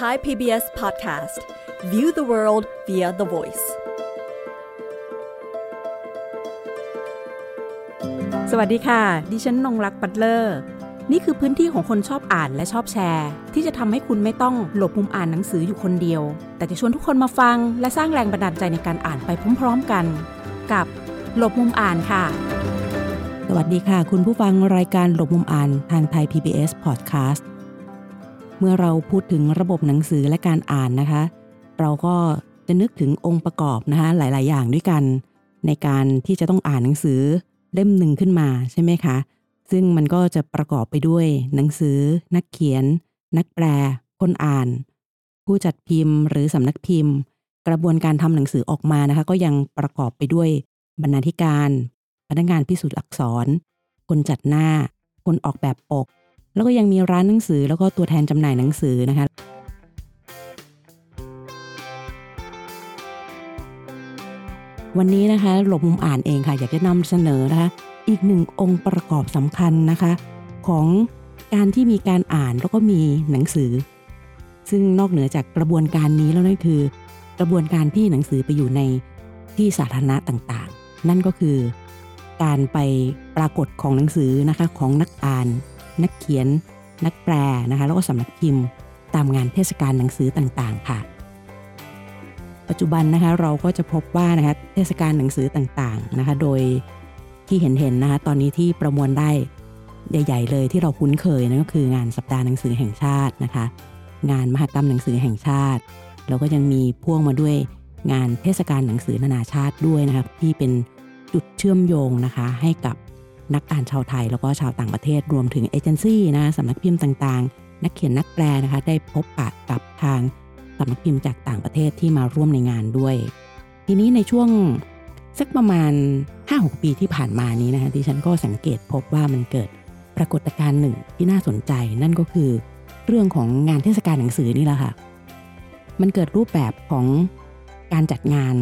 Thai PBS Podcast View the world via the voice สวัสดีค่ะ ดิฉันนงรักปัตเลอร์ นี่คือพื้นที่ของคนชอบอ่านและชอบแชร์ ที่จะทำให้คุณไม่ต้องหลบมุมอ่านหนังสืออยู่คนเดียว แต่จะชวนทุกคนมาฟัง และสร้างแรงบันดาลใจในการอ่านไปพร้อมๆกัน กับหลบมุมอ่านค่ะสวัสดีค่ะ คุณผู้ฟังรายการหลบมุมอ่านทางไทย PBS Podcast เมื่อเราพูดถึงระบบหนังสือและการอ่านนะคะ เราก็จะนึกถึงองค์ประกอบนะคะหลาย ๆ อย่างด้วยกัน ในการที่จะต้องอ่านหนังสือเล่มหนึ่งขึ้นมาใช่ไหมคะ ซึ่งมันก็จะประกอบไปด้วย หนังสือ นักเขียน นักแปล คนอ่าน ผู้จัดพิมพ์ หรือสำนักพิมพ์ กระบวนการทำหนังสือออกมานะคะ ก็ยังประกอบไปด้วย บรรณาธิการ พนักงานพิสูจน์อักษร คนจัดหน้า คนออกแบบปก แล้วก็ยังมีร้านหนังสือแล้วก็ตัวแทนจำหน่ายหนังสือนะคะวันนี้นะคะหลบมุมอ่านเองค่ะ อยากจะนำเสนอนะคะ อีกหนึ่งองค์ประกอบสำคัญนะคะ ของการที่มีการอ่านแล้วก็มีหนังสือ ซึ่งนอกเหนือจากกระบวนการนี้แล้วนั่นคือ กระบวนการที่หนังสือไปอยู่ในที่สาธารณะต่างๆ นั่นก็คือ การไปปรากฏของหนังสือนะคะของนักอ่าน นักเขียน นักแปลนะคะแล้วก็สำนักพิมพ์ ตามงานเทศกาลหนังสือต่างๆ ค่ะ ปัจจุบันนะคะเราก็จะพบว่านะคะเทศกาลหนังสือต่างๆนะคะโดยที่เห็นๆนะคะตอนนี้ที่ประมวลได้ใหญ่ ๆ เลยที่เราคุ้นเคยนั่นก็คืองานสัปดาห์หนังสือแห่งชาตินะคะ งานมหกรรมหนังสือแห่งชาติ แล้วก็ยังมีพ่วงมาด้วยงานเทศกาลหนังสือนานาชาติด้วยนะคะที่เป็นจุดเชื่อมโยงนะคะให้กับ นักอ่านชาวไทยแล้วก็ชาวต่างประเทศรวมถึงเอเจนซี่นะสำนักพิมพ์ต่างๆ นักเขียนนักแปลนะคะ ได้พบปะกับทางสำนักพิมพ์จากต่างประเทศที่มาร่วมในงานด้วย ทีนี้ในช่วงสักประมาณ 5-6 ปีที่ผ่านมานี้นะคะดิฉันก็สังเกตพบว่ามันเกิดปรากฏการณ์หนึ่งที่น่าสนใจนั่นก็คือ เรื่องของงานเทศกาลหนังสือนี่แหละค่ะ มันเกิดรูปแบบของการจัดงาน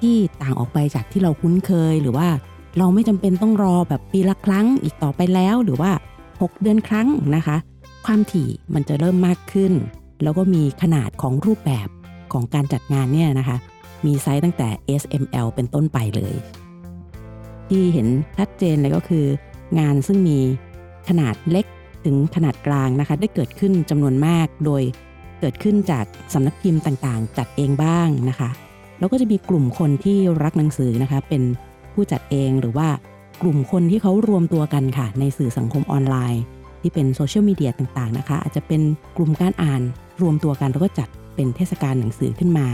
ที่ต่างออกไปจากที่เราคุ้นเคยหรือว่า เราไม่จำเป็นต้องรอแบบปีละครั้งอีกต่อไปแล้ว หรือว่า 6 เดือนครั้งนะคะ ความถี่มันจะเริ่มมากขึ้น แล้วก็มีขนาดของรูปแบบของการจัดงานเนี่ยนะคะ มีไซส์ตั้งแต่ S M L เป็นต้นไปเลย ที่เห็นชัดเจนเลยก็คือ งานซึ่งมีขนาดเล็กถึงขนาดกลางนะคะ ได้เกิดขึ้นจำนวนมากโดยเกิดขึ้นจากสำนักพิมพ์ต่างๆ จัดเองบ้างนะคะ แล้วก็จะมีกลุ่มคนที่รักหนังสือนะคะ เป็น ผู้จัดเองหรือว่ากลุ่มคนที่เขารวมตัวกันค่ะ ในสื่อสังคมออนไลน์ ที่เป็นโซเชียลมีเดียต่างๆนะคะ อาจจะเป็นกลุ่มการอ่านรวมตัวกันแล้วก็จัดเป็นเทศกาลหนังสือขึ้นมา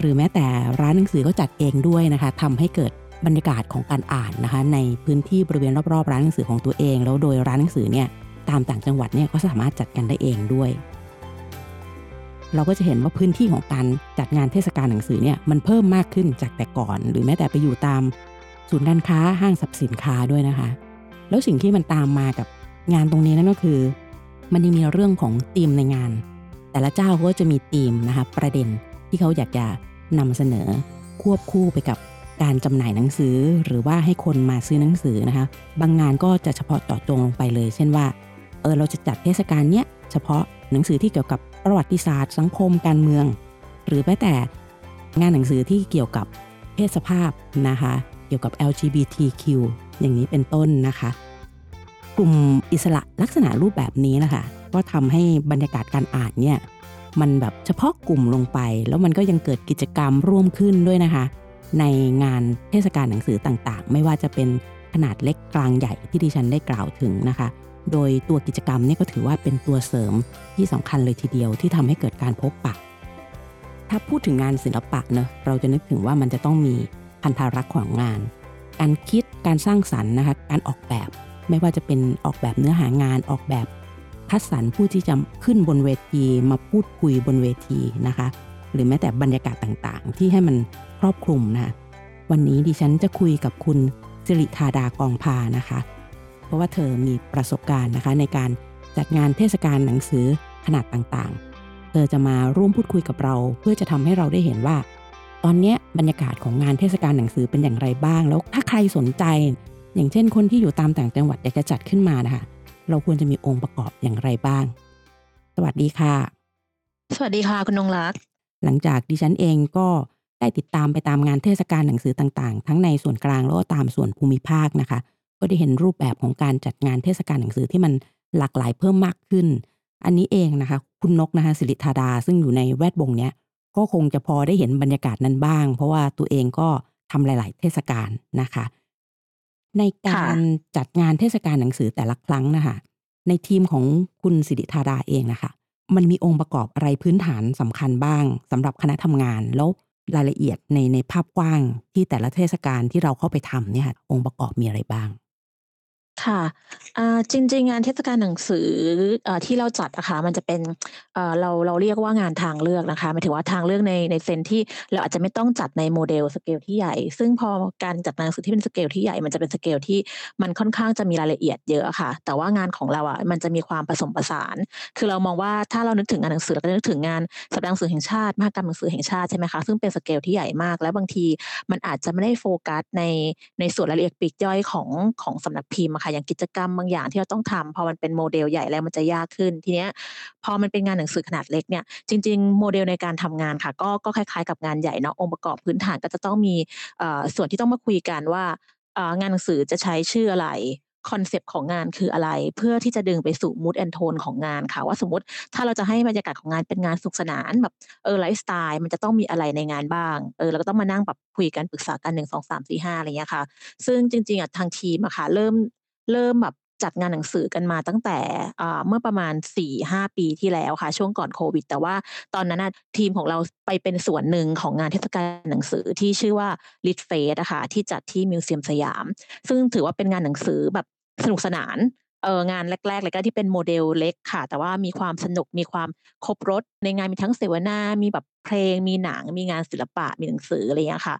หรือแม้แต่ร้านหนังสือก็จัดเองด้วยนะคะทำให้เกิดบรรยากาศของการอ่านนะคะ ในพื้นที่บริเวณรอบๆ ร้านหนังสือของตัวเอง แล้วโดยร้านหนังสือเนี่ยตามต่างจังหวัดเนี่ยก็สามารถจัดกันได้เองด้วย เราก็จะเห็นว่าพื้นที่ของการจัดงานเทศกาลหนังสือเนี่ยมันเพิ่มมากขึ้นจากแต่ก่อน หรือแม้แต่ไปอยู่ตาม ศูนย์การค้าห้างสรรพสินค้าด้วยนะคะ แล้วสิ่งที่มันตามมากับงานตรงนี้นั่นก็คือ มันยังมีเรื่องของธีมในงาน แต่ละเจ้าก็จะมีธีมนะคะประเด็นที่เขาอยากจะนำเสนอควบคู่ไปกับการจำหน่ายหนังสือ หรือว่าให้คนมาซื้อหนังสือนะคะ บางงานก็จะเฉพาะเจาะจงลงไปเลย เช่นว่าเออเราจะจัดเทศกาลเนี้ยเฉพาะหนังสือที่เกี่ยวกับประวัติศาสตร์ สังคมการเมือง หรือแม้แต่งานหนังสือที่เกี่ยวกับเพศสภาพนะคะ เกี่ยวกับ LGBTQ อย่างนี้เป็นต้นนะคะ กลุ่มอิสระลักษณะรูปแบบนี้นะคะก็ทำให้บรรยากาศการอ่านเนี่ยมันแบบเฉพาะกลุ่มลงไป แล้วมันก็ยังเกิดกิจกรรมร่วมขึ้นด้วยนะคะ ในงานเทศกาลหนังสือต่างๆ ไม่ว่าจะเป็นขนาดเล็กกลางใหญ่ที่ดิฉันได้กล่าวถึงนะคะ โดยตัวกิจกรรมเนี่ยก็ถือว่าเป็นตัวเสริมที่สำคัญเลยทีเดียวที่ทำให้เกิดการพบปะถ้าพูดถึงงานศิลปะเนะเราจะนึกถึงว่ามันจะต้องมี พันธารักษ์ของงาน การคิดการสร้างสรรค์นะคะการออกแบบไม่ว่าจะเป็นออกแบบเนื้อหางานออกแบบคัดสรรผู้ที่จะขึ้นบนเวทีมาพูดคุยบนเวทีนะคะ หรือแม้แต่บรรยากาศต่างๆ ที่ให้มันครอบคลุมนะคะวันนี้ดิฉันจะคุยกับคุณสิริธาดากองพานะคะ เพราะว่าเธอมีประสบการณ์นะคะในการจัดงานเทศกาลหนังสือขนาดต่างๆ เธอจะมาร่วมพูดคุยกับเรา เพื่อจะทำให้เราได้เห็นว่า ตอนนี้บรรยากาศของงานเทศกาลหนังสือเป็นอย่างไรบ้าง แล้วถ้าใครสนใจ อย่างเช่นคนที่อยู่ตามต่างจังหวัดอยากจะจัดขึ้นมานะคะ เราควรจะมีองค์ประกอบอย่างไรบ้าง สวัสดีค่ะ สวัสดีค่ะคุณนงรัก หลังจากดิฉันเองก็ได้ติดตามไปตามงานเทศกาลหนังสือต่างๆ ทั้งในส่วนกลางแล้วก็ตามส่วนภูมิภาคนะคะ ก็ได้เห็นรูปแบบของการจัดงานเทศกาลหนังสือที่มันหลากหลายเพิ่มมากขึ้น อันนี้เองนะคะ คุณนกนะคะสิริธาดาซึ่งอยู่ในแวดวงเนี้ย ก็คงจะพอได้เห็นบรรยากาศนั้นบ้าง เพราะว่าตัวเองก็ทำหลาย ๆ เทศกาลนะคะ ในการจัดงานเทศกาลหนังสือแต่ละครั้งนะคะ ในทีมของคุณสิริธาดาเองนะคะ มันมีองค์ประกอบอะไรพื้นฐานสำคัญบ้างสำหรับคณะทำงานแล้วรายละเอียดในในภาพกว้างที่แต่ละเทศกาลที่เราเข้าไปทำเนี่ยค่ะองค์ประกอบมีอะไรบ้าง ค่ะ อ่า จริง ๆ งานเทศกาลหนังสือ เอ่อ ที่เราจัดอะค่ะ มันจะเป็น เอ่อ เรา เราเรียกว่างานทางเลือกนะคะ หมายถึงว่าทางเลือกใน ใน sense ที่เราอาจจะไม่ต้องจัดในโมเดลสเกลที่ใหญ่ ซึ่งพอการจัดงานหนังสือที่เป็นสเกลที่ใหญ่ มันจะเป็นสเกลที่มันค่อนข้างจะมีรายละเอียดเยอะอะค่ะ แต่ว่างานของเราอะมันจะมีความผสมผสาน คือเรามองว่า ถ้าเรานึกถึงงานหนังสือ เราก็จะนึกถึงงานสัปดาห์หนังสือแห่งชาติ มหกรรมหนังสือแห่งชาติ ใช่ไหมคะ ซึ่งเป็นสเกลที่ใหญ่มาก แล้วบางทีมันอาจจะไม่ได้โฟกัสใน ในส่วนรายละเอียดปลีกย่อยของ ของสำนักพิมพ์อะค่ะอย่างกิจกรรมบางอย่างที่เราต้องทำพอมันเป็นโมเดลใหญ่แล้วมันจะยากขึ้น ทีเนี้ยพอมันเป็นงานหนังสือขนาดเล็กเนี่ยจริง ๆ โมเดลในการทำงานค่ะ ก็ก็คล้ายๆ กับงานใหญ่เนาะองค์ประกอบพื้นฐานก็จะต้องมีส่วนที่ต้องมาคุยกันว่างานหนังสือจะใช้ชื่ออะไรคอนเซปต์ของงานคืออะไร เพื่อที่จะดึงไปสู่ mood and tone ของงานค่ะ ว่าสมมติถ้าเราจะให้บรรยากาศของงานเป็นงานสนุกสนานแบบเออไลฟ์สไตล์มันจะต้องมีอะไรในงานบ้างเออเราก็ต้องมานั่งแบบคุยกันปรึกษากันหนึ่งสองสามสี่ห้าอะไรเงี้ยค่ะ ซึ่งจริงๆอะทางทีมอะค่ะเริ่ม เริ่มแบบจัดงานหนังสือกันมาตั้งแต่เมื่อประมาณ4-5ปีที่แล้วค่ะ ช่วงก่อนโควิด แต่ว่าตอนนั้นทีมของเราไปเป็นส่วนหนึ่งของงานเทศกาลหนังสือที่ชื่อว่า Lit Fest อะค่ะที่จัดที่มิวเซียมสยาม ซึ่งถือว่าเป็นงานหนังสือแบบสนุกสนานเอองานแรกๆเลยก็ที่เป็นโมเดลเล็กค่ะ แต่ว่ามีความสนุกมีความครบรถในงานมีทั้งเสวนามีแบบเพลง มีหนัง มีงานศิลปะมีหนังสืออะไรอย่างเงี้ยค่ะ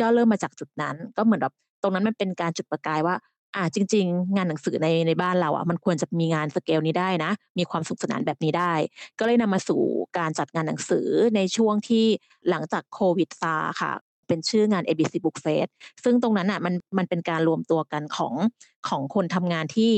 ก็เริ่มมาจากจุดนั้นก็เหมือนแบบตรงนั้นมันเป็นการจุดประกายว่า อ่าจริง ๆ งานหนังสือในในบ้านเราอะมันควรจะมีงานสเกลนี้ได้นะ มีความสนุกสนานแบบนี้ได้ ก็เลยนำมาสู่การจัดงานหนังสือในช่วงที่หลังจากโควิดซาค่ะ เป็นชื่องาน ABC Book Fest ซึ่งตรงนั้นน่ะมันมันเป็นการรวมตัวกันของของคนทำงานที่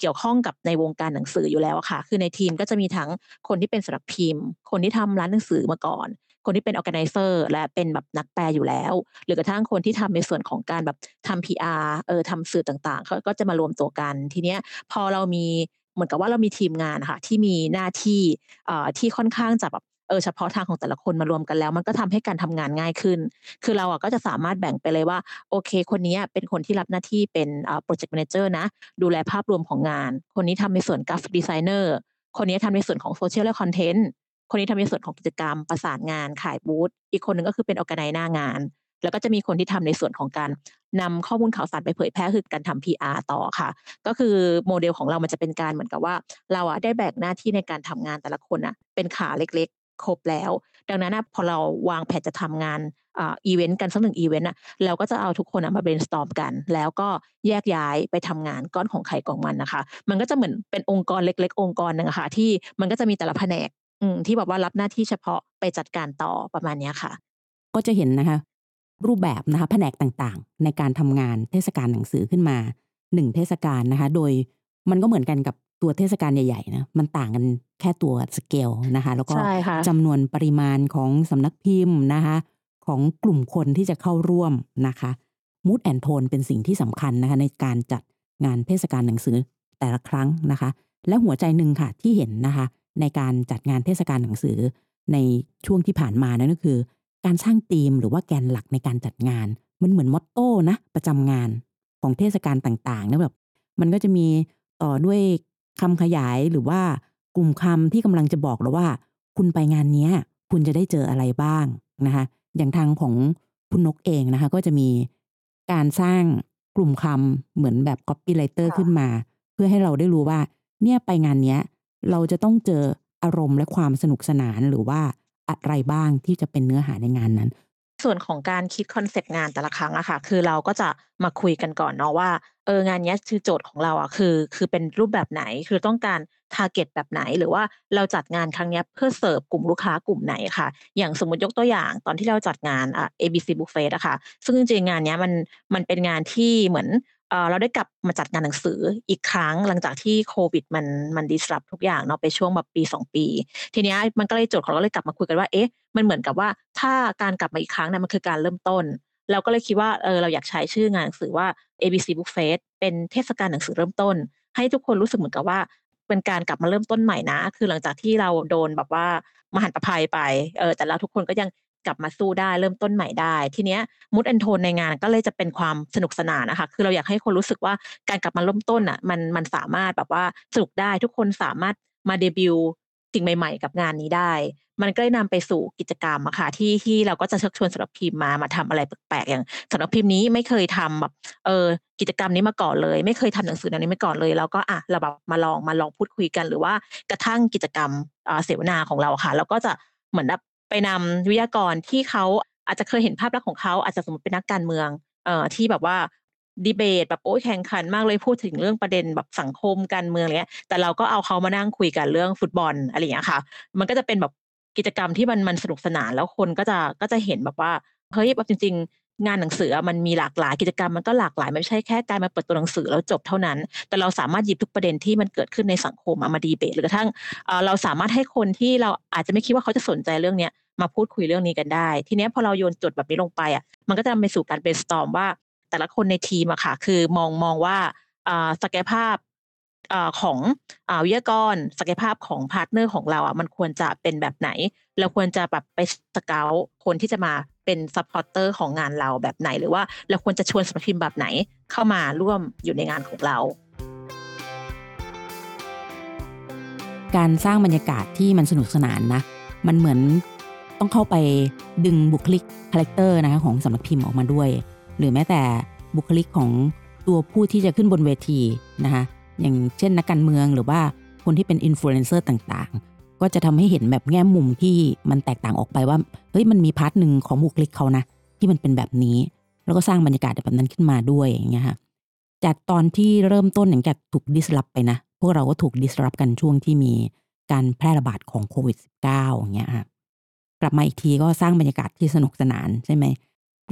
เกี่ยวข้องกับในวงการหนังสืออยู่แล้วค่ะ คือในทีมก็จะมีทั้งคนที่เป็นสำนักพิมพ์ คนที่ทำร้านหนังสือมาก่อน คนที่เป็น organizer และเป็นแบบนักแปลอยู่แล้ว หรือกระทั่งคนที่ทำในส่วนของการแบบทำ PR เออทำสื่อต่างๆเขาก็จะมารวมตัวกัน ทีเนี้ยพอเรามีเหมือนกับว่าเรามีทีมงานค่ะที่มีหน้าที่เอ่อที่ค่อนข้างจะแบบเออเฉพาะทางของแต่ละคนมารวมกันแล้ว มันก็ทำให้การทำงานง่ายขึ้น คือเราอะก็จะสามารถแบ่งไปเลยว่า โอเค คนนี้เป็นคนที่รับหน้าที่เป็นอ่า Project Manager นะ ดูแลภาพรวมของงาน คนนี้ทำในส่วน Graphic Designer คนนี้ทำในส่วนของ Social และ Content คนนี้ทำในส่วนของกิจกรรมประสานงานขายบูธอีกคนหนึ่งก็คือเป็น Organize หน้างาน แล้วก็จะมีคนที่ทำในส่วนของการนำข้อมูลข่าวสารไปเผยแพร่คือการทำ PR ต่อค่ะ ก็คือโมเดลของเรามันจะเป็นการเหมือนกับว่า เราอะได้แบ่งหน้าที่ในการทำงานแต่ละคนน่ะเป็นขาเล็กๆ ครบแล้ว ดังนั้นพอเราวางแผนจะทำงานอีเวนต์กันสักหนึ่งอีเวนต์น่ะเราก็จะเอาทุกคนมา brainstorm กัน แล้วก็แยกย้ายไปทำงานก้อนของใครของมันนะคะ มันก็จะเหมือนเป็นองค์กรเล็ก ๆ องค์กรหนึ่งค่ะที่มันก็จะมีแต่ละแผนก อืมที่แบบว่ารับหน้าที่เฉพาะไปจัดการต่อประมาณเนี้ยค่ะ ก็จะเห็นนะคะ รูปแบบนะคะแผนกต่างๆ ในการทำงานเทศกาลหนังสือขึ้นมาหนึ่งเทศกาลนะคะ โดยมันก็เหมือนกันกับตัวเทศกาลใหญ่ๆนะมันต่างกันแค่ตัวสเกลนะคะ แล้วก็ใช่ค่ะจำนวนปริมาณของสำนักพิมพ์นะคะ ของกลุ่มคนที่จะเข้าร่วมนะคะมูดแอนโทนเป็นสิ่งที่สำคัญนะคะ ในการจัดงานเทศกาลหนังสือแต่ละครั้งนะคะ และหัวใจหนึ่งค่ะที่เห็นนะคะ ในการจัดงานเทศกาลหนังสือในช่วงที่ผ่านมานั่นก็คือ การสร้างธีมหรือว่าแกนหลักในการจัดงาน มันเหมือนมอตโต้นะประจำงานของเทศกาลต่างๆนะแบบมันก็จะมีต่อด้วยคำขยายหรือว่ากลุ่มคำที่กำลังจะบอกเราว่า คุณไปงานเนี้ย คุณจะได้เจออะไรบ้างนะคะอย่างทางของคุณนกเองนะคะ ก็จะมีการสร้างกลุ่มคำเหมือนแบบ copywriter ค่ะขึ้นมา เพื่อให้เราได้รู้ว่า เนี่ยไปงานเนี้ย เราจะต้องเจออารมณ์และความสนุกสนานหรือว่าอะไรบ้างที่จะเป็นเนื้อหาในงานนั้น ส่วนของการคิดคอนเซปต์งานแต่ละครั้งอะค่ะ คือเราก็จะมาคุยกันก่อนเนาะว่าเอองานนี้คือโจทย์ของเราอะคือ คือเป็นรูปแบบไหนคือต้องการ target แบบไหน หรือว่าเราจัดงานครั้งนี้เพื่อเสิร์ฟกลุ่มลูกค้ากลุ่มไหนค่ะ อย่างสมมติยกตัวอย่างตอนที่เราจัดงานอ่า ABC Book Fest อะค่ะ ซึ่งจริงๆงานนี้มันมันเป็นงานที่เหมือน เราได้กลับมาจัดงานหนังสืออีกครั้งหลังจากที่โควิดมันมันดิสรับทุกอย่างเนาะไปช่วงแบบปีสองปี ทีนี้มันก็เลยโจทย์ของเราเลยกลับมาคุยกันว่าเอ๊ะมันเหมือนกับว่าถ้าการกลับมาอีกครั้งเนี่ยมันคือการเริ่มต้น เราก็เลยคิดว่าเออเราอยากใช้ชื่องานหนังสือว่า ABC Book Fest เป็นเทศกาลหนังสือเริ่มต้น ให้ทุกคนรู้สึกเหมือนกับว่าเป็นการกลับมาเริ่มต้นใหม่นะ คือหลังจากที่เราโดนแบบว่ามหันตภัยไป เออ แต่เราทุกคนก็ยัง กลับมาสู้ได้เริ่มต้นใหม่ได้ ทีเนี้ยมูดแอนโทนในงานก็เลยจะเป็นความสนุกสนานนะคะ คือเราอยากให้คนรู้สึกว่าการกลับมาเริ่มต้นอะมันมันสามารถแบบว่าสนุกได้ทุกคนสามารถมาเดบิวต์สิ่งใหม่ ๆ กับงานนี้ได้ มันก็ได้นำไปสู่กิจกรรมอะค่ะที่ที่เราก็จะเชิญชวนสำหรับพิมพ์มามาทำอะไรแปลกๆอย่างสำหรับพิมพ์นี้ไม่เคยทำแบบเออกิจกรรมนี้มาก่อนเลย ไม่เคยทำหนังสือแนวนี้มาก่อนเลย แล้วก็อะเราแบบมาลองมาลองพูดคุยกัน หรือว่ากระทั่งกิจกรรมเสวนาของเราค่ะ เราก็จะเหมือนแบบ ไปนำวิทยากรที่เขาอาจจะเคยเห็นภาพลักษณ์ของเขาอาจจะสมมติเป็นนักการเมืองเอ่อที่แบบว่าดีเบตแบบโอ้ยแข่งขันมากเลยพูดถึงเรื่องประเด็นแบบสังคมการเมืองอะไรเงี้ย แต่เราก็เอาเขามานั่งคุยกันเรื่องฟุตบอลอะไรอย่างเงี้ยค่ะ มันก็จะเป็นแบบกิจกรรมที่มันมันสนุกสนานแล้วคนก็จะก็จะเห็นแบบว่าเฮ้ยแบบจริง ๆ งานหนังสือมันมีหลากหลายกิจกรรมมันก็หลากหลาย ไม่ใช่แค่การมาเปิดตัวหนังสือแล้วจบเท่านั้น แต่เราสามารถหยิบทุกประเด็นที่มันเกิดขึ้นในสังคมมาดีเบตหรือกระทั่งเราสามารถให้คนที่เราอาจจะไม่คิดว่าเขาจะสนใจเรื่องเนี้ยมาพูดคุยเรื่องนี้กันได้ ทีนี้พอเราโยนจดแบบนี้ลงไปอะมันก็จะนำไปสู่การเป็นสตอมว่า แต่ละคนในทีมอะค่ะ คือมองมองว่าศักยภาพของวิทยากรศักยภาพของ partner ของเราอะมันควรจะเป็นแบบไหน เราควรจะแบบไปสเกลคนที่จะมา เป็น supporter ของงานเราแบบไหน หรือว่าเราควรจะชวนสมาชิกแบบไหนเข้ามาร่วมอยู่ในงานของเรา การสร้างบรรยากาศที่มันสนุกสนานนะ มันเหมือนต้องเข้าไปดึงบุคลิก character นะคะของสำนักพิมพ์ออกมาด้วย หรือแม้แต่บุคลิกของตัวผู้ที่จะขึ้นบนเวทีนะคะอย่างเช่นนักการเมืองหรือว่าคนที่เป็นอินฟลูเอนเซอร์ต่างๆ ก็จะทำให้เห็นแบบแง่มุมที่มันแตกต่างออกไปว่าเฮ้ยมันมี part หนึ่งของบุคลิกเขานะที่มันเป็นแบบนี้ แล้วก็สร้างบรรยากาศแบบนั้นขึ้นมาด้วยอย่างเงี้ยค่ะจากตอนที่เริ่มต้นอย่างจากถูก disrupt ไปนะ พวกเราก็ถูก disrupt กันช่วงที่มีการแพร่ระบาดของโควิด -19 อย่างเงี้ยค่ะกลับมาอีกทีก็สร้างบรรยากาศที่สนุกสนานใช่ไหม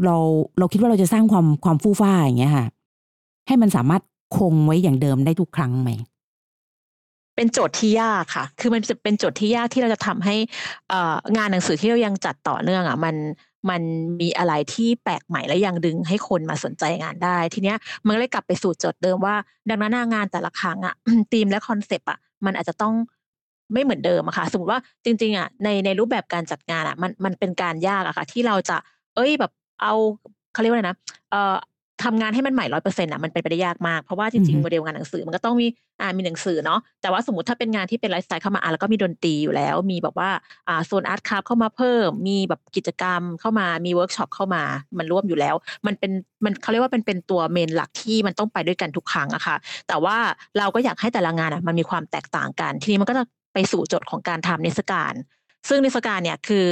เราเราคิดว่าเราจะสร้างความความฟู่ฟ้าอย่างเงี้ยค่ะ ให้มันสามารถคงไว้อย่างเดิมได้ทุกครั้งไหม เป็นโจทย์ที่ยากค่ะ คือมันเป็นโจทย์ที่ยากที่เราจะทำให้งานหนังสือที่เรายังจัดต่อเนื่องอะมันมันมีอะไรที่แปลกใหม่และยังดึงให้คนมาสนใจงานได้ ทีเนี้ยมันเลยกลับไปสู่โจทย์เดิมว่า ดังนั้นงานแต่ละครั้งอะธีมและคอนเซปต์อะมันอาจจะต้องไม่เหมือนเดิมอะค่ะ สมมติว่าจริงๆอะในในรูปแบบการจัดงานอะมันมันเป็นการยากอะค่ะ ที่เราจะ เอ้ยแบบเอาเขาเรียกว่าอะไรนะเอ่อ ทำงานให้มันใหม่ร้อยเปอร์เซ็นต์อะมันเป็นไปได้ยากมาก เพราะว่าจริงๆโมเดลงานหนังสือมันก็ต้องมีอ่ามีหนังสือเนาะแต่ว่าสมมติถ้าเป็นงานที่เป็นไลฟ์สไตล์เข้ามาอะแล้วก็มีดนตรีอยู่แล้ว มีแบบว่าอ่าโซน art craft เข้ามาเพิ่ม มีแบบกิจกรรมเข้ามามีเวิร์กช็อปเข้ามา มันร่วมอยู่แล้ว มันเป็นมันเขาเรียกว่าเป็นเป็นตัว main หลักที่มันต้องไปด้วยกันทุกครั้งอะค่ะ แต่ว่าเราก็อยากให้แต่ละงานอะมันมีความแตกต่างกัน ทีนี้มันก็จะไปสู่โจทย์ของการทำนิทรรศการ ซึ่งนิทรรศการเนี่ยคือ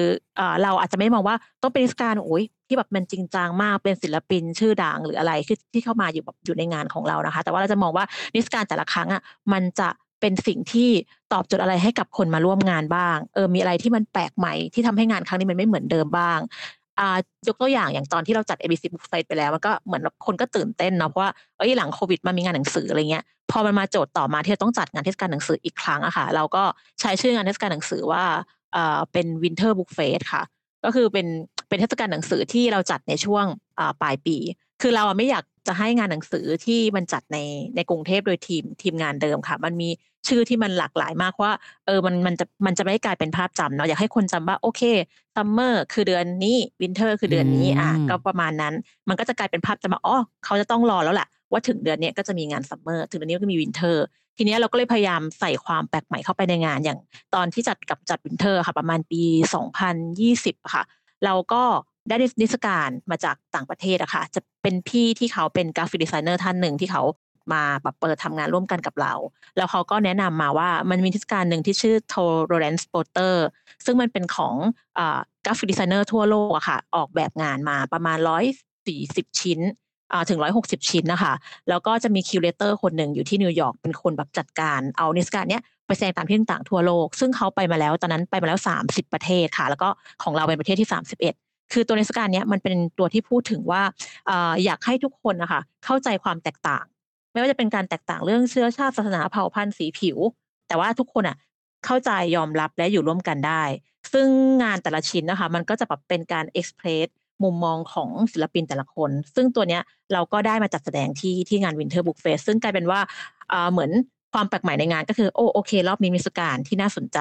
เราอาจจะไม่มองว่าต้องเป็นนิทรรศการโอ้ยที่แบบมันจริงจังมากเป็นศิลปินชื่อดังหรืออะไรที่ที่เข้ามาอยู่แบบอยู่ในงานของเรานะคะ แต่ว่าเราจะมองว่านิทรรศการแต่ละครั้งอะมันจะเป็นสิ่งที่ตอบโจทย์อะไรให้กับคนมาร่วมงานบ้างเออมีอะไรที่มันแปลกใหม่ที่ทำให้งานครั้งนี้มันไม่เหมือนเดิมบ้างยกตัวอย่างอย่างตอนที่เราจัด ABC Book Fest ไปแล้วมันก็เหมือนคนก็ตื่นเต้นเนาะเพราะว่าเอ้ยหลังโควิดมามีงานหนังสืออะไรเงี้ยพอมันมาโจทย์ต่อมาที่จะต้องจัดงานเทศกาลหนังสืออีกครั้งอะค่ะ เราก็ใช้ชื่องานเทศกาลหนังสือว่า เอ่อเป็น Winter Book Fest ค่ะ ก็คือเป็นเป็นเทศกาลหนังสือที่เราจัดในช่วงปลายปี คือเราไม่อยากจะให้งานหนังสือที่มันจัดในในกรุงเทพโดยทีมทีมงานเดิมค่ะ มันมีชื่อที่มันหลากหลายมากว่า เออมันมันจะมันจะไม่กลายเป็นภาพจำเนาะอยากให้คนจำว่าโอเค Summer คือเดือนนี้ Winter คือเดือนนี้อะก็ประมาณนั้น มันก็จะกลายเป็นภาพจำว่าอ๋อเขาจะต้องรอแล้วแหละว่าถึงเดือนนี้ก็จะมีงาน Summer ถึงเดือนนี้ก็มี Winter ทีนี้เราก็เลยพยายามใส่ความแปลกใหม่เข้าไปในงานอย่างตอนที่จัดกับจัด Winter ค่ะ ประมาณปี 2020 ค่ะ เราก็ได้นิทรรศการมาจากต่างประเทศอะค่ะ จะเป็นพี่ที่เขาเป็น graphic designer ท่านหนึ่งที่เขามาแบบเปิดทำงานร่วมกันกับเรา แล้วเขาก็แนะนำมาว่ามันมีนิทรรศการหนึ่งที่ชื่อ Tolerance Poster ซึ่งมันเป็นของ graphic designer ทั่วโลกอะค่ะ ออกแบบงานมาประมาณร้อยสี่สิบชิ้น ถึงร้อยหกสิบชิ้นนะคะ แล้วก็จะมี curator คนหนึ่งอยู่ที่นิวยอร์กเป็นคนแบบจัดการเอานิทรรศการเนี้ยไปแสดงตามที่ต่างๆทั่วโลก ซึ่งเขาไปมาแล้วตอนนั้นไปมาแล้วสามสิบประเทศค่ะ แล้วก็ของเราเป็นประเทศที่สามสิบเอ็ดคือตัวนิทรรศการเนี้ยมันเป็นตัวที่พูดถึงว่าอ่าอยากให้ทุกคนนะคะเข้าใจความแตกต่าง ไม่ว่าจะเป็นการแตกต่างเรื่องเชื้อชาติศาสนาเผ่าพันธุ์สีผิว แต่ว่าทุกคนอะเข้าใจยอมรับและอยู่ร่วมกันได้ ซึ่งงานแต่ละชิ้นนะคะ มันก็จะแบบเป็นการ express มุมมองของศิลปินแต่ละคน ซึ่งตัวเนี้ยเราก็ได้มาจัดแสดงที่ที่งาน Winter Book Fest ซึ่งกลายเป็นว่าเหมือนความแปลกใหม่ในงานก็คือโอ้โอเค รอบนี้มีสการที่น่าสนใจ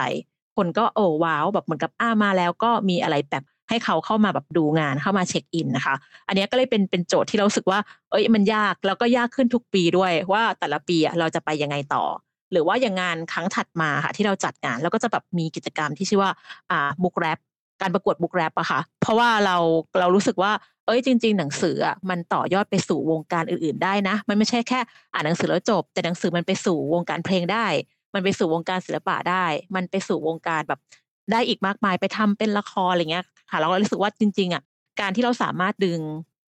คนก็โอ้ว้าวแบบเหมือนกับอ้ามาแล้วก็มีอะไรแบบให้เขาเข้ามาแบบดูงานเข้ามาเช็คอินนะคะ อันนี้ก็เลยเป็นเป็นโจทย์ที่เราสึกว่า เอ้ยมันยากแล้วก็ยากขึ้นทุกปีด้วยว่าแต่ละปีอะเราจะไปยังไงต่อ หรือว่าอย่างงานครั้งถัดมาค่ะที่เราจัดงาน แล้วก็จะแบบมีกิจกรรมที่ชื่อว่าอ่าบุ๊กแรป การประกวดบุ๊กแรปอะค่ะ เพราะว่าเราเรารู้สึกว่า เอ้ยจริง ๆ หนังสืออะมันต่อยอดไปสู่วงการอื่น ๆ ได้นะ มันไม่ใช่แค่อ่านหนังสือแล้วจบ แต่หนังสือมันไปสู่วงการเพลงได้ มันไปสู่วงการศิลปะได้ มันไปสู่วงการแบบได้อีกมากมายไปทำเป็นละครอะไรเงี้ยค่ะเราก็รู้สึกว่าจริง ๆอะการที่เราสามารถดึง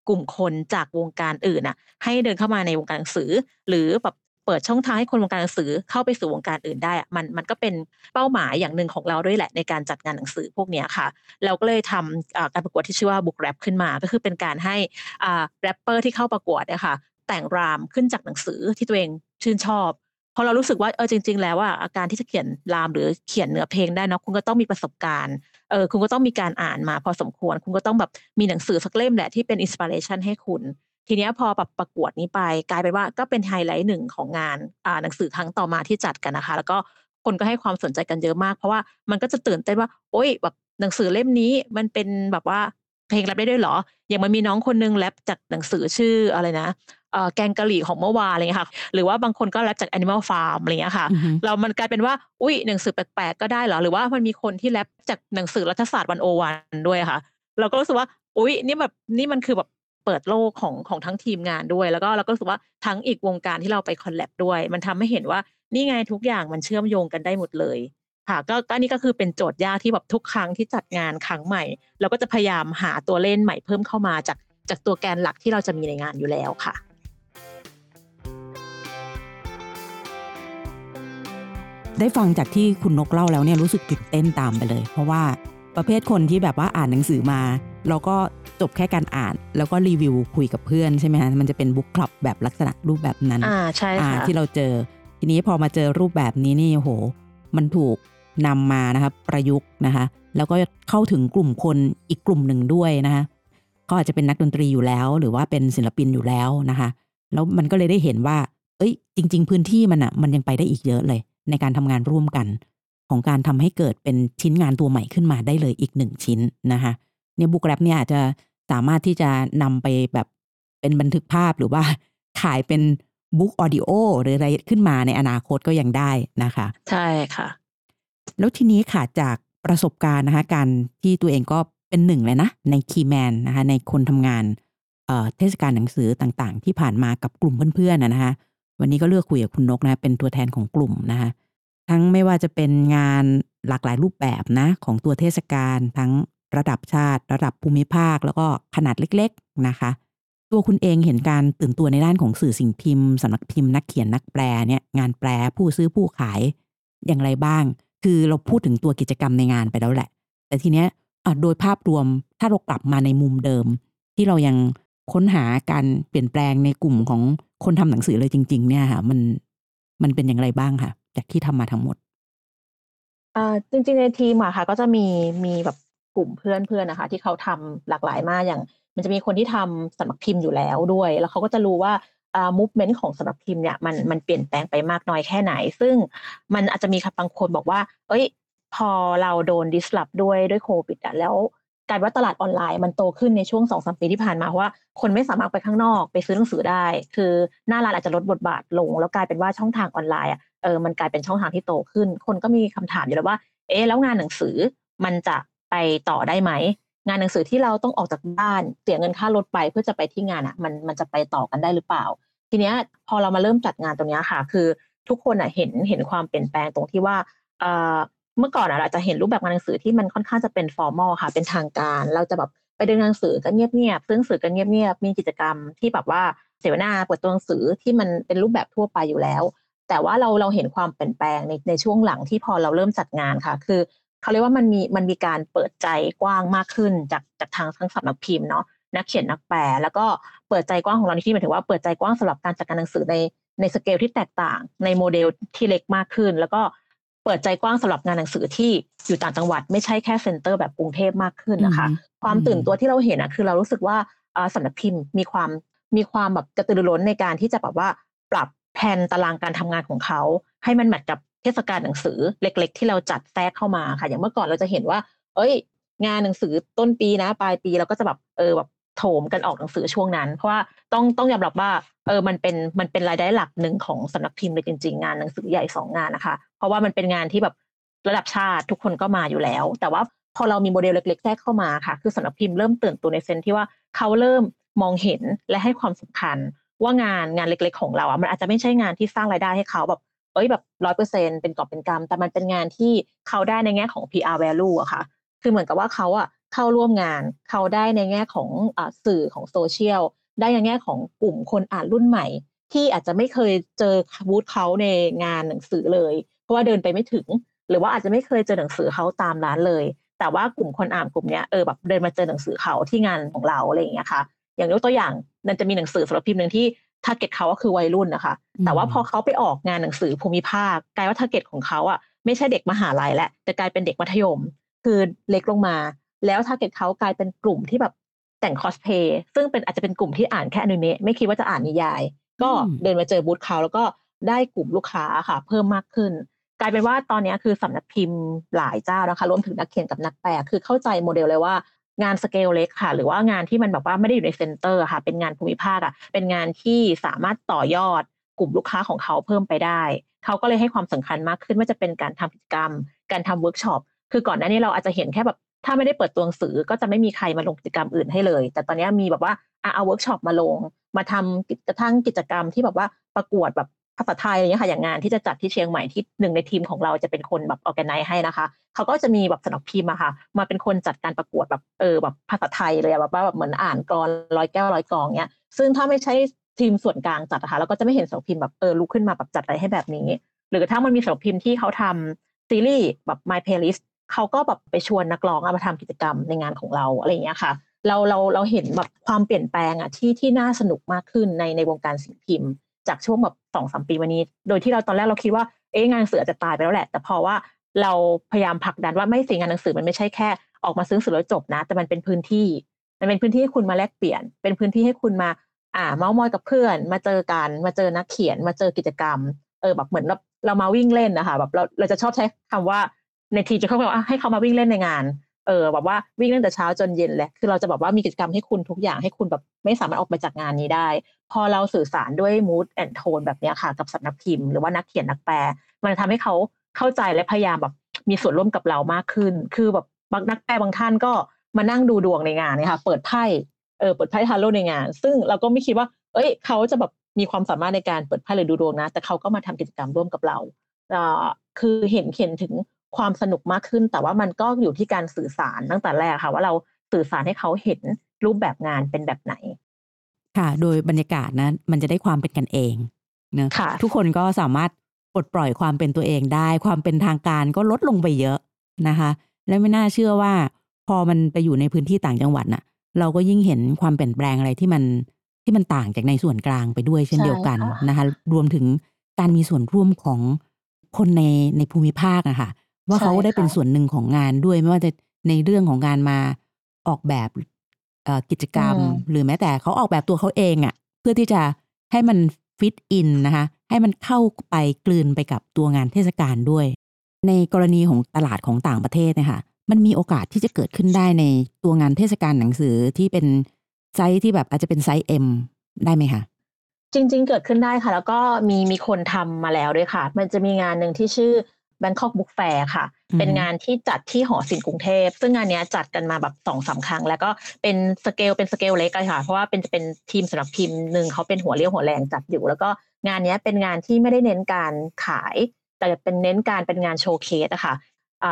กลุ่มคนจากวงการอื่นอะให้เดินเข้ามาในวงการหนังสือ หรือแบบ ปิดช่องทางให้คนวงการหนังสือเข้าไปสู่วงการอื่นได้อะมันมันก็เป็นเป้าหมายอย่างหนึ่งของเราด้วยแหละในการจัดงานหนังสือพวกนี้ค่ะ เราก็เลยทำอ่าการประกวดที่ชื่อว่า Book Rap ขึ้นมา ก็คือเป็นการให้แรปเปอร์ที่เข้าประกวดเนี่ยค่ะแต่ง rhyme ขึ้นจากหนังสือที่ตัวเองชื่นชอบเพราะเรารู้สึกว่าเออจริง ๆ แล้วว่าอาการที่จะเขียน rhyme หรือเขียนเนื้อเพลงได้นะคุณก็ต้องมีประสบการณ์เออคุณก็ต้องมีการอ่านมาพอสมควร คุณก็ต้องแบบมีหนังสือสักเล่มแหละที่เป็น inspiration ให้คุณ ทีเนี้ยพอแบบประกวดนี้ไปกลายเป็นว่าก็เป็นไฮไลท์หนึ่งของงานอ่าหนังสือครั้งต่อมาที่จัดกันนะคะ แล้วก็คนก็ให้ความสนใจกันเยอะมาก เพราะว่ามันก็จะตื่นเต้นว่า โอ๊ยแบบหนังสือเล่มนี้มันเป็นแบบว่าเพลงแรปได้ด้วยเหรอ อย่างมันมีน้องคนนึงแรปจากหนังสือชื่ออะไรนะเอ่อแกงกะหรี่ของเมื่อวานอะไรเงี้ยค่ะ หรือว่าบางคนก็แรปจาก Animal Farm อะไรเงี้ยค่ะอือฮึเรามันกลายเป็นว่า อุ้ยหนังสือแปลกๆก็ได้เหรอ หรือว่ามันมีคนที่แรปจากหนังสือรัฐศาสตร์วันโอวันด้วยค่ะ เราก็รู้สึกว่า อุ้ยนี่แบบนี่มันคือแบบ เปิดโลกของของทั้งทีมงานด้วย แล้วก็เราก็รู้สึกว่าทั้งอีกวงการที่เราไปคอลแลบด้วย มันทำให้เห็นว่านี่ไงทุกอย่างมันเชื่อมโยงกันได้หมดเลยค่ะก็ก็นี่ก็คือเป็นโจทย์ยากที่แบบทุกครั้งที่จัดงานครั้งใหม่ เราก็จะพยายามหาตัวเล่นใหม่เพิ่มเข้ามาจากจากตัวแกนหลักที่เราจะมีในงานอยู่แล้วค่ะได้ฟังจากที่คุณนกเล่าแล้วเนี่ยรู้สึกตื่นเต้นตามไปเลย เพราะว่าประเภทคนที่แบบว่าอ่านหนังสือมาเราก็ จบแค่การอ่าน แล้วก็รีวิวคุยกับเพื่อนใช่ไหมฮะมันจะเป็นบุ๊กคลับแบบลักษณะรูปแบบนั้นอ่าใช่อ่าค่ะที่เราเจอ ทีนี้พอมาเจอรูปแบบนี้นี่โอ้โหมันถูกนำมานะคะประยุกต์นะคะ แล้วก็เข้าถึงกลุ่มคนอีกกลุ่มหนึ่งด้วยนะคะก็อาจจะเป็นนักดนตรีอยู่แล้ว หรือว่าเป็นศิลปินอยู่แล้วนะคะ แล้วมันก็เลยได้เห็นว่า เอ้ย จริง ๆ พื้นที่มันอะ มันยังไปได้อีกเยอะเลย ในการทำงานร่วมกัน ของการทำให้เกิดเป็นชิ้นงานตัวใหม่ขึ้นมาได้เลยอีกหนึ่งชิ้นนะคะเนี่ยบุ๊กแรปเนี่ยอาจจะ สามารถที่จะนำไปแบบเป็นบันทึกภาพหรือว่าขายเป็นบุ๊กออดิโอหรืออะไรขึ้นมาในอนาคตก็ยังได้นะคะ ใช่ค่ะ แล้วทีนี้ค่ะจากประสบการณ์นะคะการที่ตัวเองก็เป็นหนึ่งเลยนะ ในคีแมนนะคะในคนทำงานเอ่อเทศกาลหนังสือต่างๆ ที่ผ่านมากับกลุ่มเพื่อนๆนะนะคะ วันนี้ก็เลือกคุยกับคุณนกนะเป็นตัวแทนของกลุ่มนะคะ ทั้งไม่ว่าจะเป็นงานหลากหลายรูปแบบนะของตัวเทศกาลทั้ง ระดับชาติ ระดับภูมิภาค แล้วก็ขนาดเล็ก ๆนะคะ ตัวคุณเองเห็นการตื่นตัวในด้านของสื่อสิ่งพิมพ์สำนักพิมพ์นักเขียนนักแปลเนี่ยงานแปลผู้ซื้อผู้ขายอย่างไรบ้าง คือเราพูดถึงตัวกิจกรรมในงานไปแล้วแหละ แต่ทีเนี้ยโดยภาพรวมถ้าเรากลับมาในมุมเดิม ที่เรายังค้นหาการเปลี่ยนแปลงในกลุ่มของคนทำหนังสือเลยจริง ๆ เนี่ยค่ะมันมันเป็นอย่างไรบ้างค่ะ จากที่ทำมาทั้งหมดอ่าจริงๆในทีมอะค่ะ ก็จะมีมีแบบ กลุ่มเพื่อนเพื่อนนะคะ ที่เขาทำหลากหลายมากอย่าง มันจะมีคนที่ทำสำนักพิมพ์อยู่แล้วด้วย แล้วเขาก็จะรู้ว่าอ่า movement ของสำนักพิมพ์เนี่ยมันมันเปลี่ยนแปลงไปมากน้อยแค่ไหน ซึ่งมันอาจจะมีบางคนบอกว่า เอ้ย พอเราโดน disrupt ด้วยด้วยโควิดอะแล้วกลายว่าตลาดออนไลน์มันโตขึ้นในช่วงสองสามปีที่ผ่านมาเพราะว่าคนไม่สามารถไปข้างนอกไปซื้อหนังสือได้ คือหน้าร้านอาจจะลดบทบาทลง แล้วกลายเป็นว่าช่องทางออนไลน์อะเออมันกลายเป็นช่องทางที่โตขึ้น คนก็มีคำถามอยู่แล้วว่า เอ๊ะแล้วงานหนังสือมันจะ ไปต่อได้ไหม งานหนังสือที่เราต้องออกจากบ้านเสียเงินค่ารถไปเพื่อจะไปที่งานอะมันมันจะไปต่อกันได้หรือเปล่า ทีเนี้ยพอเรามาเริ่มจัดงานตรงเนี้ยค่ะ คือทุกคนอะเห็นเห็นความเปลี่ยนแปลงตรงที่ว่าเอ่อเมื่อก่อนอะเราจะเห็นรูปแบบงานหนังสือที่มันค่อนข้างจะเป็นฟอร์มอลค่ะ เป็นทางการ เราจะแบบไปเดินหนังสือกันเงียบๆซื้อหนังสือกันเงียบๆมีกิจกรรมที่แบบว่าเสวนาเปิดตัวหนังสือที่มันเป็นรูปแบบทั่วไปอยู่แล้ว แต่ว่าเราเราเห็นความเปลี่ยนแปลงในในช่วงหลังที่พอเราเริ่มจัดงานค่ะ คือ เขาเรียกว่ามันมีมันมีการเปิดใจกว้างมากขึ้นจากจากทางทั้งสำนักพิมพ์เนาะนักเขียนนักแปลแล้วก็เปิดใจกว้างของเราในที่หมายถึงว่าเปิดใจกว้างสำหรับการจัดการหนังสือในในสเกลที่แตกต่างในโมเดลที่เล็กมากขึ้น แล้วก็เปิดใจกว้างสำหรับงานหนังสือที่อยู่ต่างจังหวัด ไม่ใช่แค่ center แบบกรุงเทพมากขึ้นนะคะ ความตื่นตัวที่เราเห็นอะคือเรารู้สึกว่าสำนักพิมพ์มีความมีความแบบกระตือรือร้นในการที่จะแบบว่าปรับแผนตารางการทำงานของเขา ให้มัน match กับ เทศกาลหนังสือเล็ก ๆ ที่เราจัดแทรกเข้ามาค่ะ อย่างเมื่อก่อนเราจะเห็นว่า เอ้ย งานหนังสือต้นปีนะ ปลายปีเราก็จะแบบเออแบบโถมกันออกหนังสือช่วงนั้น เพราะว่าต้องต้องยอมรับว่าเออมันเป็นมันเป็นรายได้หลักหนึ่งของสำนักพิมพ์เลยจริง ๆ งานหนังสือใหญ่สองงานนะคะ เพราะว่ามันเป็นงานที่แบบระดับชาติทุกคนก็มาอยู่แล้ว แต่ว่าพอเรามีโมเดลเล็กๆแทรกเข้ามาค่ะ คือสำนักพิมพ์เริ่มตื่นตัวในเซนที่ว่าเขาเริ่มมองเห็นและให้ความสำคัญว่างานงานเล็ก ๆ ของเราอะมันอาจจะไม่ใช่งานที่สร้างรายได้ให้เขาแบบ เอ้ยแบบร้อยเปอร์เซ็นเป็นกอบเป็นกำแต่มันเป็นงานที่เขาได้ในแง่ของ PR value อะค่ะ คือเหมือนกับว่าเขาอะเข้าร่วมงาน เขาได้ในแง่ของอสื่อของโซเชียล ได้ในแง่ของกลุ่มคนอ่านรุ่นใหม่ ที่อาจจะไม่เคยเจอบูธเขาในงานหนังสือเลย เพราะว่าเดินไปไม่ถึง หรือว่าอาจจะไม่เคยเจอหนังสือเขาตามร้านเลย แต่ว่ากลุ่มคนอ่านกลุ่มนี้เออแบบเดินมาเจอหนังสือเขาที่งานของเราอะไรอย่างเงี้ยค่ะ อย่างยกตัวอย่างมันจะมีหนังสือสำหรับพิมพ์หนึ่งที่ ทาร์เก็ตเขาก็คือวัยรุ่นนะคะ แต่ว่าพอเขาไปออกงานหนังสือภูมิภาค กลายว่า target ของเขาอะไม่ใช่เด็กมหาลัยแล้วแต่กลายเป็นเด็กมัธยม คือเล็กลงมา แล้ว target เขากลายเป็นกลุ่มที่แบบแต่งคอสเพลย์ซึ่งเป็นอาจจะเป็นกลุ่มที่อ่านแค่อนิเมะไม่คิดว่าจะอ่านนิยาย ก็เดินมาเจอบูธเขาแล้วก็ได้กลุ่มลูกค้าค่ะ เพิ่มมากขึ้น กลายเป็นว่าตอนนี้คือสำนักพิมพ์หลายเจ้านะคะรวมถึงนักเขียนกับนักแปลคือเข้าใจโมเดลเลยว่า งานสเกลเล็กค่ะ หรือว่างานที่มันแบบว่าไม่ได้อยู่ใน center ค่ะ เป็นงานภูมิภาคอะเป็นงานที่สามารถต่อยอดกลุ่มลูกค้าของเขาเพิ่มไปได้ เขาก็เลยให้ความสำคัญมากขึ้นว่าจะเป็นการทำกิจกรรม การทำเวิร์กช็อปคือก่อนหน้านี้เราอาจจะเห็นแค่แบบถ้าไม่ได้เปิดตัวหนังสือก็จะไม่มีใครมาลงกิจกรรมอื่นให้เลย แต่ตอนนี้มีแบบว่าเอาเวิร์กช็อปมาลง มาทำกระทั่งกิจกรรมที่แบบว่าประกวดแบบ ภาษาไทยอย่างเงี้ยค่ะอย่างงานที่จะจัดที่เชียงใหม่ที่หนึ่งในทีมของเราจะเป็นคนแบบ organize ให้นะคะเขาก็จะมีแบบสำนักพิมพ์อะค่ะ มาเป็นคนจัดการประกวดแบบเออแบบภาษาไทยเลยแบบว่าแบบเหมือนอ่านกลอนร้อยแก้วร้อยกองเนี้ยซึ่งถ้าไม่ใช่ทีมส่วนกลางจัดอะค่ะเราก็จะไม่เห็นสนับพิมพ์แบบเออลุกขึ้นมาแบบจัดอะไรให้แบบนี้ หรือถ้ามันมีสนับพิมพ์ที่เขาทำซีรีส์แบบ My Playlist เขาก็แบบไปชวนนักร้องมาทำกิจกรรมในงานของเราอะไรอย่างเงี้ยค่ะ เราเราเราเห็นแบบความเปลี่ยนแปลงอะที่ที่น่าสนุกมากขึ้นในในวงการสิ่งพิมพ์ จากช่วงแบบสองสามปีวันนี้ โดยที่เราตอนแรกเราคิดว่าเอ๊ะงานหนังสือจะตายไปแล้วแหละ แต่พอว่าเราพยายามผลักดันว่าไม่สิ่งงานหนังสือมันไม่ใช่แค่ออกมาซื้อหนังสือแล้วจบนะ แต่มันเป็นพื้นที่ มันเป็นพื้นที่ให้คุณมาแลกเปลี่ยน เป็นพื้นที่ให้คุณมา อ่าเมาส์มอยกับเพื่อน มาเจอกัน มาเจอนักเขียน มาเจอกิจกรรม เออแบบเหมือนเราเรามาวิ่งเล่นนะคะแบบเราเราจะชอบใช้คำว่าในทีจะเข้าบอกว่าให้เขามาวิ่งเล่นในงาน เออแบบว่าวิ่งตั้งแต่เช้าจนเย็นเลยคือเราจะแบบว่ามีกิจกรรมให้คุณทุกอย่างให้คุณแบบไม่สามารถออกไปจากงานนี้ได้ พอเราสื่อสารด้วย mood and tone แบบนี้ค่ะ กับสำนักพิมพ์หรือว่านักเขียนนักแปล มันทำให้เขาเข้าใจและพยายามแบบมีส่วนร่วมกับเรามากขึ้น คือแบบบางนักแปลบางท่านก็มานั่งดูดวงในงานนี่ยค่ะเปิดไพ่เออเปิดไพ่ทาโร่ในงาน ซึ่งเราก็ไม่คิดว่า เอ้ย เขาจะแบบมีความสามารถในการเปิดไพ่หรือดูดวงนะ แต่เขาก็มาทำกิจกรรมร่วมกับเราอ่าคือเห็นเห็นถึง ความสนุกมากขึ้น แต่ว่ามันก็อยู่ที่การสื่อสารตั้งแต่แรกค่ะ ว่าเราสื่อสารให้เขาเห็นรูปแบบงานเป็นแบบไหน ค่ะ โดยบรรยากาศนะ มันจะได้ความเป็นกันเองเนะะทุกคนก็สามารถปลดปล่อยความเป็นตัวเองได้ ความเป็นทางการก็ลดลงไปเยอะนะคะ และไม่น่าเชื่อว่า พอมันไปอยู่ในพื้นที่ต่างจังหวัดน่ะ เราก็ยิ่งเห็นความเปลี่ยนแปลงอะไรที่มันที่มันต่างจากในส่วนกลางไปด้วยเช่นเดียวกันนะคะ รวมถึงการมีส่วนร่วมของคนในในภูมิภาคนะคะ ว่าเขาได้เป็นส่วนหนึ่งของงานด้วยไม่ว่าจะในเรื่องของการมาออกแบบกิจกรรม หรือแม้แต่เขาออกแบบตัวเขาเองอะค่ะ เพื่อที่จะให้มัน fit in นะคะ ให้มันเข้าไปกลืนไปกับตัวงานเทศกาลด้วย ในกรณีของตลาดของต่างประเทศนะคะมันมีโอกาสที่จะเกิดขึ้นได้ในตัวงานเทศกาลหนังสือที่เป็นไซส์ที่แบบอาจจะเป็น size M ได้ไหมคะจริง ๆ เกิดขึ้นได้ค่ะ แล้วก็มีมีคนทำมาแล้วด้วยค่ะ มันจะมีงานหนึ่งที่ชื่อ Bangkok Book Fair ค่ะ เป็นงานที่จัดที่หอศิลป์กรุงเทพ ซึ่งงานนี้จัดกันมาแบบสองสามครั้ง แล้วก็เป็นสเกลเป็นสเกลเล็กค่ะ เพราะว่าเป็นจะเป็นทีมสำนักพิมพ์หนึ่งเขาเป็นหัวเรี่ยวหัวแรงจัดอยู่ แล้วก็งานนี้เป็นงานที่ไม่ได้เน้นการขาย แต่เป็นเน้นการเป็นงาน showcase อะค่ะ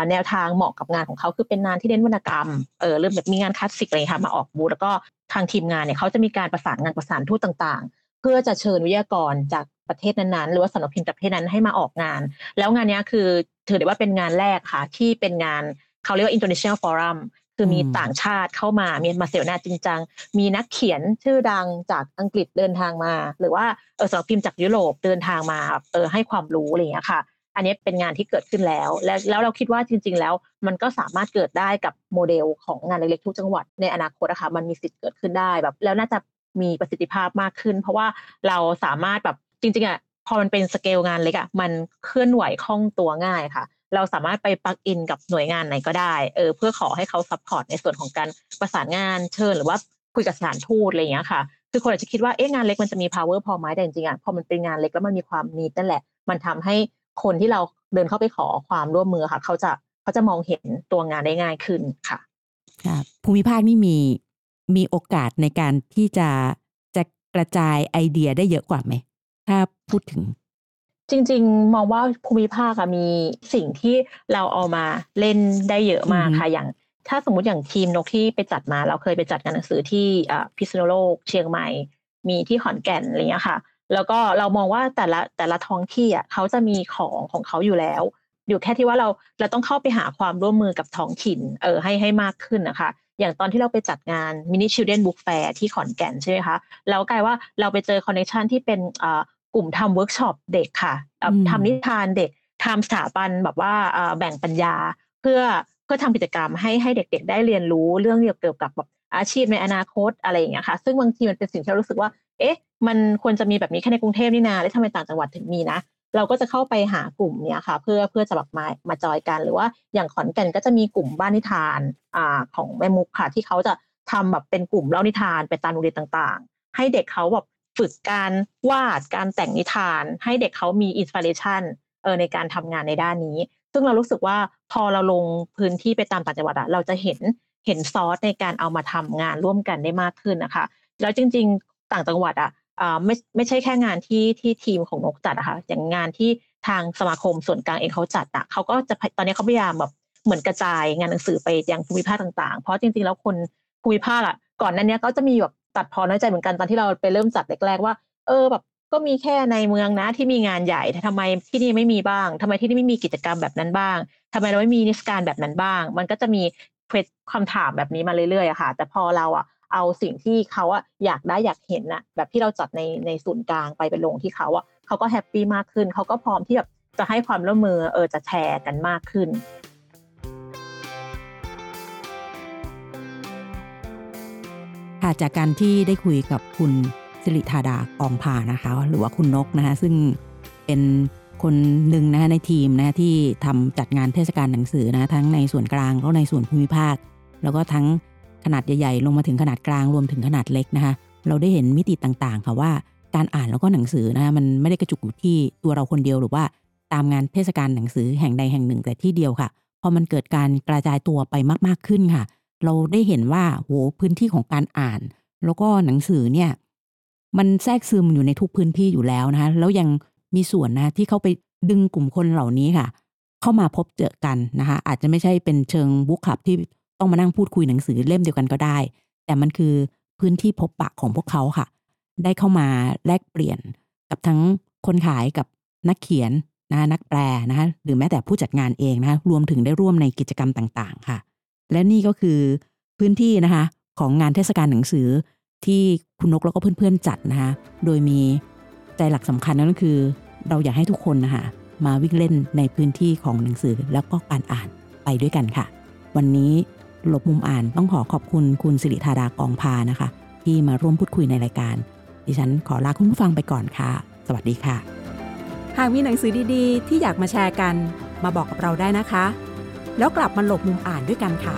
แนวทางเหมาะกับงานของเขาคือเป็นงานที่เน้นวรรณกรรม เออเริ่มแบบมีงานคลาสสิกอะไรค่ะมาออกบูธแล้วก็ทางทีมงานเนี่ยเขาจะมีการประสานงานประสานทูตต่าง เพื่อจะเชิญวิทยากรจากประเทศนั้นๆ หรือว่าสำนักพิมพ์จากประเทศนั้นให้มาออกงาน แล้วงานนี้คือถือได้ว่าเป็นงานแรกค่ะ ที่เป็นงานเขาเรียกว่า international forum คือมีต่างชาติเข้ามา มีมาเสวนาจริงจัง มีนักเขียนชื่อดังจากอังกฤษเดินทางมา หรือว่าเออสำนักพิมพ์จากยุโรปเดินทางมาเออให้ความรู้อะไรอย่างเงี้ยค่ะ อันนี้เป็นงานที่เกิดขึ้นแล้ว และแล้วเราคิดว่าจริง ๆ แล้ว มันก็สามารถเกิดได้กับโมเดลของงานเล็กๆทุกจังหวัดในอนาคตอะค่ะมันมีสิทธิ์เกิดขึ้นได้แบบ แล้วน่าจะ มีประสิทธิภาพมากขึ้น เพราะว่าเราสามารถแบบจริงๆอะพอมันเป็นสเกลงานเล็กอะมันเคลื่อนไหวคล่องตัวง่ายค่ะ เราสามารถไป plug in กับหน่วยงานไหนก็ได้เออเพื่อขอให้เขา support ในส่วนของการประสานงานเชิญหรือว่าคุยกับสถานทูตอะไรอย่างเงี้ยค่ะ คือคนอาจจะคิดว่าเอ๊ะงานเล็กมันจะมี power พอไหมแต่จริงๆอะพอมันเป็นงานเล็กแล้วมันมีความมีนั่นแหละ มันทำให้คนที่เราเดินเข้าไปขอความร่วมมือค่ะ เขาจะเขาจะมองเห็นตัวงานได้ง่ายขึ้นค่ะครับภูมิภาคนี่มี มีโอกาสในการที่จะจะกระจายไอเดียได้เยอะกว่าไหม ถ้าพูดถึง จริง ๆ มองว่าภูมิภาคอะมีสิ่งที่เราเอามาเล่นได้เยอะมากอือฮึค่ะอย่างถ้าสมมติอย่างทีมนกที่ไปจัดมาเราเคยไปจัดงานหนังสือที่อ่าพิษณุโลกเชียงใหม่ มีที่ขอนแก่นอะไรเงี้ยค่ะ แล้วก็เรามองว่าแต่ละแต่ละท้องที่อะเขาจะมีของของเขาอยู่แล้ว อยู่แค่ที่ว่าเราเราต้องเข้าไปหาความร่วมมือกับท้องถิ่นเออให้ให้มากขึ้นนะคะ อย่างตอนที่เราไปจัดงาน Mini Children Book Fair ที่ขอนแก่นใช่ไหมคะแล้วกลายว่าเราไปเจอ connection ที่เป็นอ่ากลุ่มทำเวิร์กช็อปเด็กค่ะเอ่ออืมทำนิทานเด็กทำสถาบันแบบว่าอ่าแบ่งปัญญา เพื่อเพื่อทำกิจกรรมให้ให้เด็กๆ ได้เรียนรู้เรื่องเกี่ยวกับแบบอาชีพในอนาคตอะไรอย่างเงี้ยค่ะ ซึ่งบางทีมันเป็นสิ่งที่เรารู้สึกว่า เอ๊ะ มันควรจะมีแบบนี้แค่ในกรุงเทพนี่นา แล้วทำไมต่างจังหวัดถึงมีนะ เราก็จะเข้าไปหากลุ่มเนี้ยค่ะเพื่อเพื่อจะแบบมามาจอยกัน หรือว่าอย่างขอนแก่นก็จะมีกลุ่มบ้านนิทานอ่าของแม่มุกค่ะ ที่เขาจะทำแบบเป็นกลุ่มเล่านิทานไปตามโรงเรียนต่างๆ ให้เด็กเขาแบบฝึกการวาดการแต่งนิทาน ให้เด็กเขามี inspiration เออในการทำงานในด้านนี้ ซึ่งเรารู้สึกว่าพอเราลงพื้นที่ไปตามต่างจังหวัดอะเราจะเห็นเห็นซอสในการเอามาทำงานร่วมกันได้มากขึ้นนะคะ แล้วจริง ๆ ต่างจังหวัดอะ ไม่ไม่ใช่แค่งานที่ที่ทีมของนกจัดอะค่ะอย่างงานที่ทางสมาคมส่วนกลางเองเขาจัดอะเขาก็จะตอนนี้เขาพยายามแบบเหมือนกระจายงานหนังสือไปยังภูมิภาคต่างๆ เพราะจริงๆแล้วคนภูมิภาคอะก่อนนั้นเนี้ยก็จะมีแบบตัดพ้อน้อยใจเหมือนกันตอนที่เราไปเริ่มจัดแรกๆว่า เออแบบก็มีแค่ในเมืองนะที่มีงานใหญ่แต่ทำไมที่นี่ไม่มีบ้างทำไมที่นี่ไม่มีกิจกรรมแบบนั้นบ้างทำไมเราไม่มีนิทรรศการแบบนั้นบ้าง มันก็จะมี quest คำถามแบบนี้มาเรื่อยๆอะค่ะ แต่พอเราอะ เอาสิ่งที่เขาอะอยากได้อยากเห็นอะแบบที่เราจัดในในศูนย์กลางไปไปลงที่เขาอะเขาก็ happy มากขึ้น เขาก็พร้อมที่แบบจะให้ความร่วมมือเออจะแชร์กันมากขึ้นค่ะจากการที่ได้คุยกับคุณสิริธาดากองพานะคะ หรือว่าคุณนกนะคะซึ่งเป็นคนหนึ่งนะะในทีมนะะที่ทำจัดงานเทศกาลหนังสือนะทั้งในส่วนกลางแล้วก็ในส่วนภูมิภาค แล้วก็ทั้ง ขนาดใหญ่ๆ ลงมาถึงขนาดกลางรวมถึงขนาดเล็กนะคะเราได้เห็นมิติต่างๆ ค่ะว่าการอ่านแล้วก็หนังสือนะคะมันไม่ได้กระจุกอยู่ที่ตัวเราคนเดียวหรือว่าตามงานเทศกาลหนังสือแห่งใดแห่งหนึ่งแต่ที่เดียวค่ะ พอมันเกิดการกระจายตัวไปมากๆขึ้นค่ะ เราได้เห็นว่าโหพื้นที่ของการอ่าน แล้วก็หนังสือเนี่ยมันแทรกซึมอยู่ในทุกพื้นที่อยู่แล้วนะคะแล้วยังมีส่วนนะที่เขาไปดึงกลุ่มคนเหล่านี้ค่ะ เข้ามาพบเจอกันนะคะอาจจะไม่ใช่เป็นเชิงบุ๊กคลับที่ ต้องมานั่งพูดคุยหนังสือเล่มเดียวกันก็ได้ แต่มันคือพื้นที่พบปะของพวกเขาค่ะ ได้เข้ามาแลกเปลี่ยนกับทั้งคนขายกับนักเขียนนะคะนักแปลนะคะหรือแม้แต่ผู้จัดงานเองนะคะรวมถึงได้ร่วมในกิจกรรมต่างๆ ค่ะ และนี่ก็คือพื้นที่นะคะของงานเทศกาลหนังสือที่คุณนกแล้วก็เพื่อนๆจัดนะคะโดยมีใจหลักสำคัญนั่นก็คือ เราอยากให้ทุกคนนะคะมาวิ่งเล่นในพื้นที่ของหนังสือแล้วก็การอ่านไปด้วยกันค่ะ วันนี้ หลบมุมอ่านต้องขอขอบคุณคุณสิริธาดากองพานะคะ ที่มาร่วมพูดคุยในรายการ ดิฉันขอลาคุณผู้ฟังไปก่อนค่ะ สวัสดีค่ะ หากมีหนังสือดีๆ ที่อยากมาแชร์กัน มาบอกกับเราได้นะคะ แล้วกลับมาหลบมุมอ่านด้วยกันค่ะ